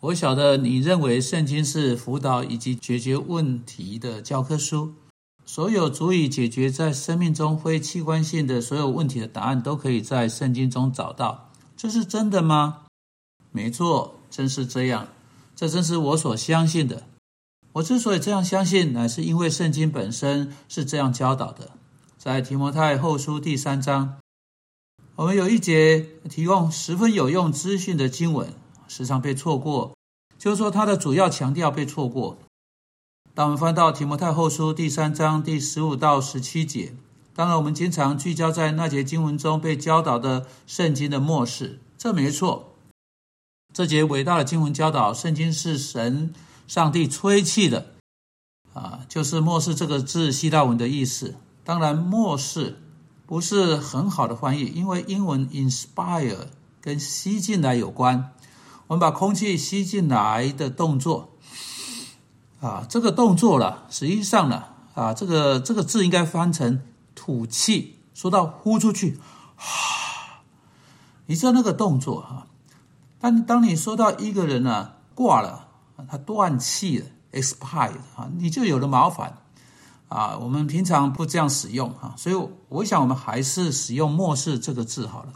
我晓得你认为圣经是辅导以及解决问题的教科书，所有足以解决在生命中非器官性的所有问题的答案都可以在圣经中找到。这是真的吗？没错，真是这样。这正是我所相信的。我之所以这样相信，乃是因为圣经本身是这样教导的。在提摩太后书第三章，我们有一节提供十分有用资讯的经文。时常被错过，就是说它的主要强调被错过。当我们翻到提摩太后书第三章第十五到十七节，当然我们经常聚焦在那节经文中被教导的圣经的末世，这没错。这节伟大的经文教导圣经是神上帝吹气的，啊，就是末世这个字希腊文的意思。当然，末世不是很好的翻译，因为英文 inspire 跟吸进来有关。我们把空气吸进来的动作，啊，这个动作了，实际上呢，啊，这个这个字应该翻成吐气。说到呼出去，啊，你知道那个动作哈？但当你说到一个人呢挂了，他断气了，expired 啊，你就有了麻烦啊。我们平常不这样使用哈，所以我想我们还是使用末世这个字好了。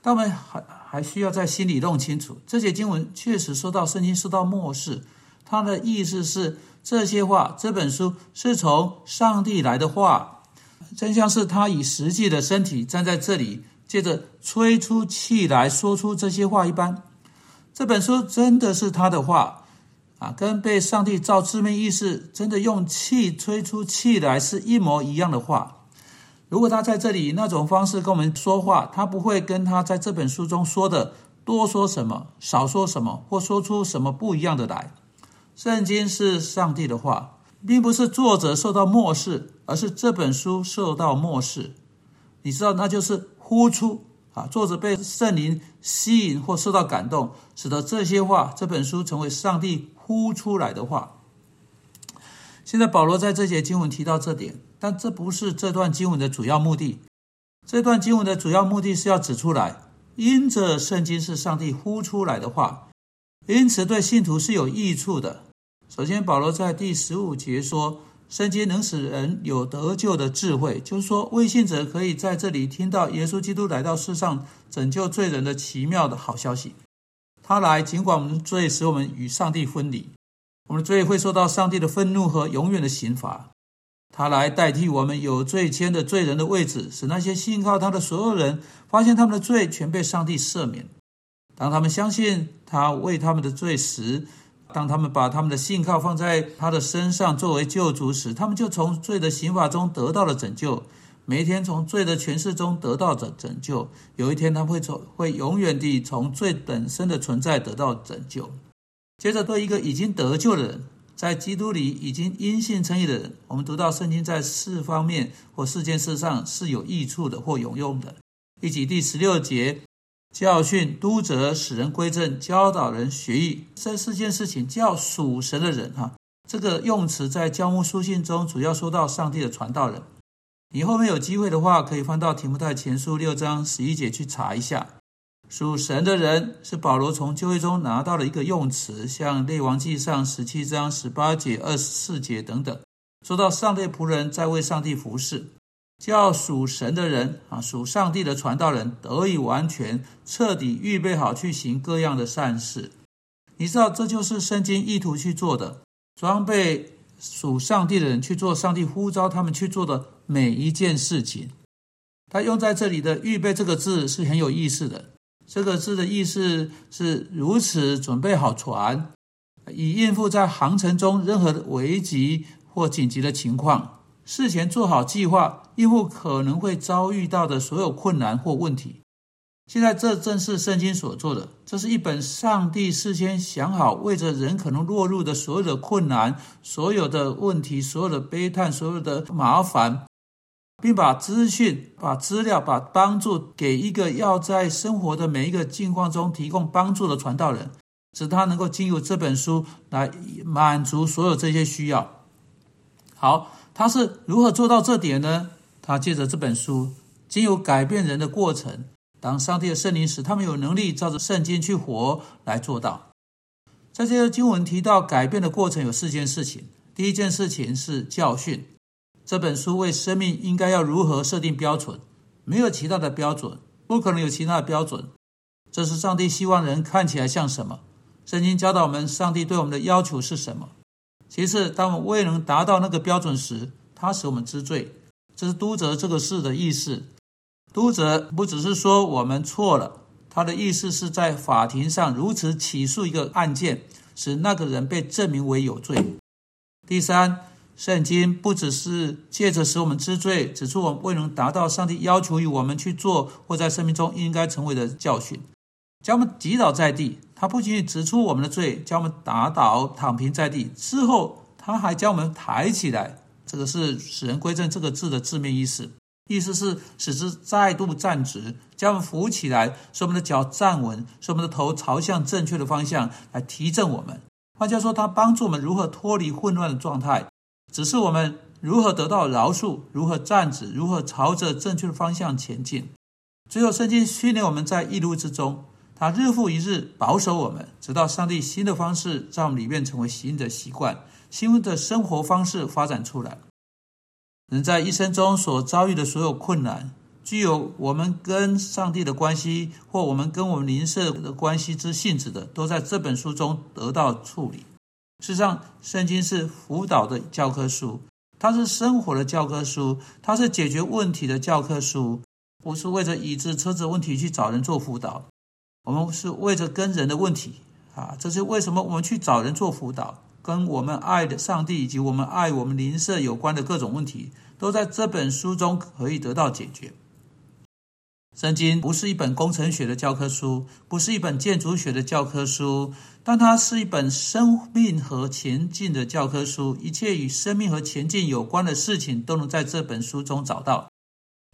但我们还。还需要在心里弄清楚，这些经文确实说到圣经说到末世，它的意思是这些话，这本书是从上帝来的话，真像是他以实际的身体站在这里，借着吹出气来说出这些话一般。这本书真的是他的话啊，跟被上帝造字面意思真的用气吹出气来是一模一样的话。如果他在这里以那种方式跟我们说话，他不会跟他在这本书中说的多说什么、少说什么，或说出什么不一样的来。圣经是上帝的话，并不是作者受到漠视，而是这本书受到漠视。你知道，那就是呼出啊，作者被圣灵吸引或受到感动，使得这些话这本书成为上帝呼出来的话。现在保罗在这节经文提到这点。但这不是这段经文的主要目的。这段经文的主要目的是要指出来，因着圣经是上帝呼出来的话，因此对信徒是有益处的。首先，保罗在第十五节说，圣经能使人有得救的智慧，就是说，未信者可以在这里听到耶稣基督来到世上拯救罪人的奇妙的好消息。他来，尽管我们罪使我们与上帝分离，我们的罪会受到上帝的愤怒和永远的刑罚。他来代替我们有罪愆的罪人的位置，使那些信靠他的所有人发现他们的罪全被上帝赦免。当他们相信他为他们的罪时，当他们把他们的信靠放在他的身上作为救主时，他们就从罪的刑罚中得到了拯救。每一天从罪的权势中得到拯拯救，有一天他会从会永远地从罪本身的存在得到拯救。接着，对一个已经得救的人。在基督里已经因信称义的人，我们读到圣经在四方面或四件事上是有益处的或有用的。以及第十六节，教训、督责、使人归正、教导人学艺，这四件事情叫属神的人哈。这个用词在教牧书信中主要说到上帝的传道人。你后面有机会的话，可以翻到提摩太前书六章十一节去查一下。属神的人是保罗从旧约中拿到了一个用词，像列王记上十七章十八节、二十四节等等，说到上帝仆人在为上帝服侍，叫属神的人啊，属上帝的传道人得以完全彻底预备好去行各样的善事。你知道，这就是圣经意图去做的，装备属上帝的人去做上帝呼召他们去做的每一件事情。他用在这里的“预备”这个字是很有意思的。这个字的意思是如此准备好船，以应付在航程中任何危急或紧急的情况，事前做好计划，应付可能会遭遇到的所有困难或问题。现在这正是圣经所做的，这是一本上帝事先想好，为着人可能落入的所有的困难、所有的问题、所有的悲叹、所有的麻烦。并把资讯、把资料、把帮助给一个要在生活的每一个境况中提供帮助的传道人，使他能够经由这本书来满足所有这些需要。好，他是如何做到这点呢？他借着这本书，经由改变人的过程，当上帝的圣灵使他们有能力照着圣经去活来做到。在这些经文提到改变的过程有四件事情。第一件事情是教训。这本书为生命应该要如何设定标准？没有其他的标准，不可能有其他的标准。这是上帝希望人看起来像什么？圣经教导我们，上帝对我们的要求是什么？其次，当我们未能达到那个标准时，他使我们知罪。这是督责这个事的意思。督责不只是说我们错了，他的意思是在法庭上如此起诉一个案件，使那个人被证明为有罪。第三，圣经不只是借着使我们知罪，指出我们未能达到上帝要求于我们去做或在生命中应该成为的教训，将我们击倒在地。他不仅仅指出我们的罪，将我们打倒、躺平在地之后，他还将我们抬起来。这个是使人归正这个字的字面意思，意思是使之再度站直，将我们扶起来，使我们的脚站稳，使我们的头朝向正确的方向来提振我们。换句话说，他帮助我们如何脱离混乱的状态，只是我们如何得到饶恕，如何站直，如何朝着正确的方向前进。最后，圣经训练我们在一路之中，他日复一日保守我们，直到上帝新的方式在我们里面成为新的习惯、新的生活方式发展出来。人在一生中所遭遇的所有困难。具有我们跟上帝的关系，或我们跟我们邻舍的关系之性质的，都在这本书中得到处理。事实上，圣经是辅导的教科书，它是生活的教科书，它是解决问题的教科书，不是为着椅子、车子问题去找人做辅导。我们是为着跟人的问题啊，这是为什么我们去找人做辅导，跟我们爱的上帝以及我们爱我们邻舍有关的各种问题，都在这本书中可以得到解决。圣经不是一本工程学的教科书，不是一本建筑学的教科书，但它是一本生命和前进的教科书。一切与生命和前进有关的事情，都能在这本书中找到。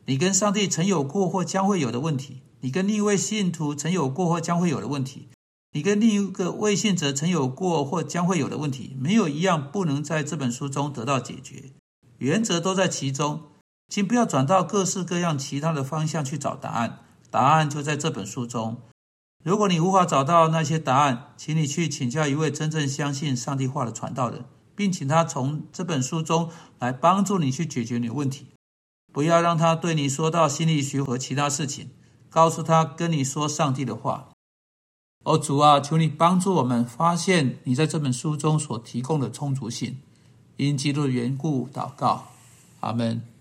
你跟上帝曾有过或将会有的问题，你跟另一位信徒曾有过或将会有的问题，你跟另一个未信者曾有过或将会有的问题，没有一样不能在这本书中得到解决。原则都在其中。请不要转到各式各样其他的方向去找答案，答案就在这本书中。如果你无法找到那些答案，请你去请教一位真正相信上帝话的传道人，并请他从这本书中来帮助你去解决你的问题。不要让他对你说到心理学和其他事情，告诉他跟你说上帝的话。哦，主啊，求你帮助我们发现你在这本书中所提供的充足性。因基督的缘故祷告，阿门。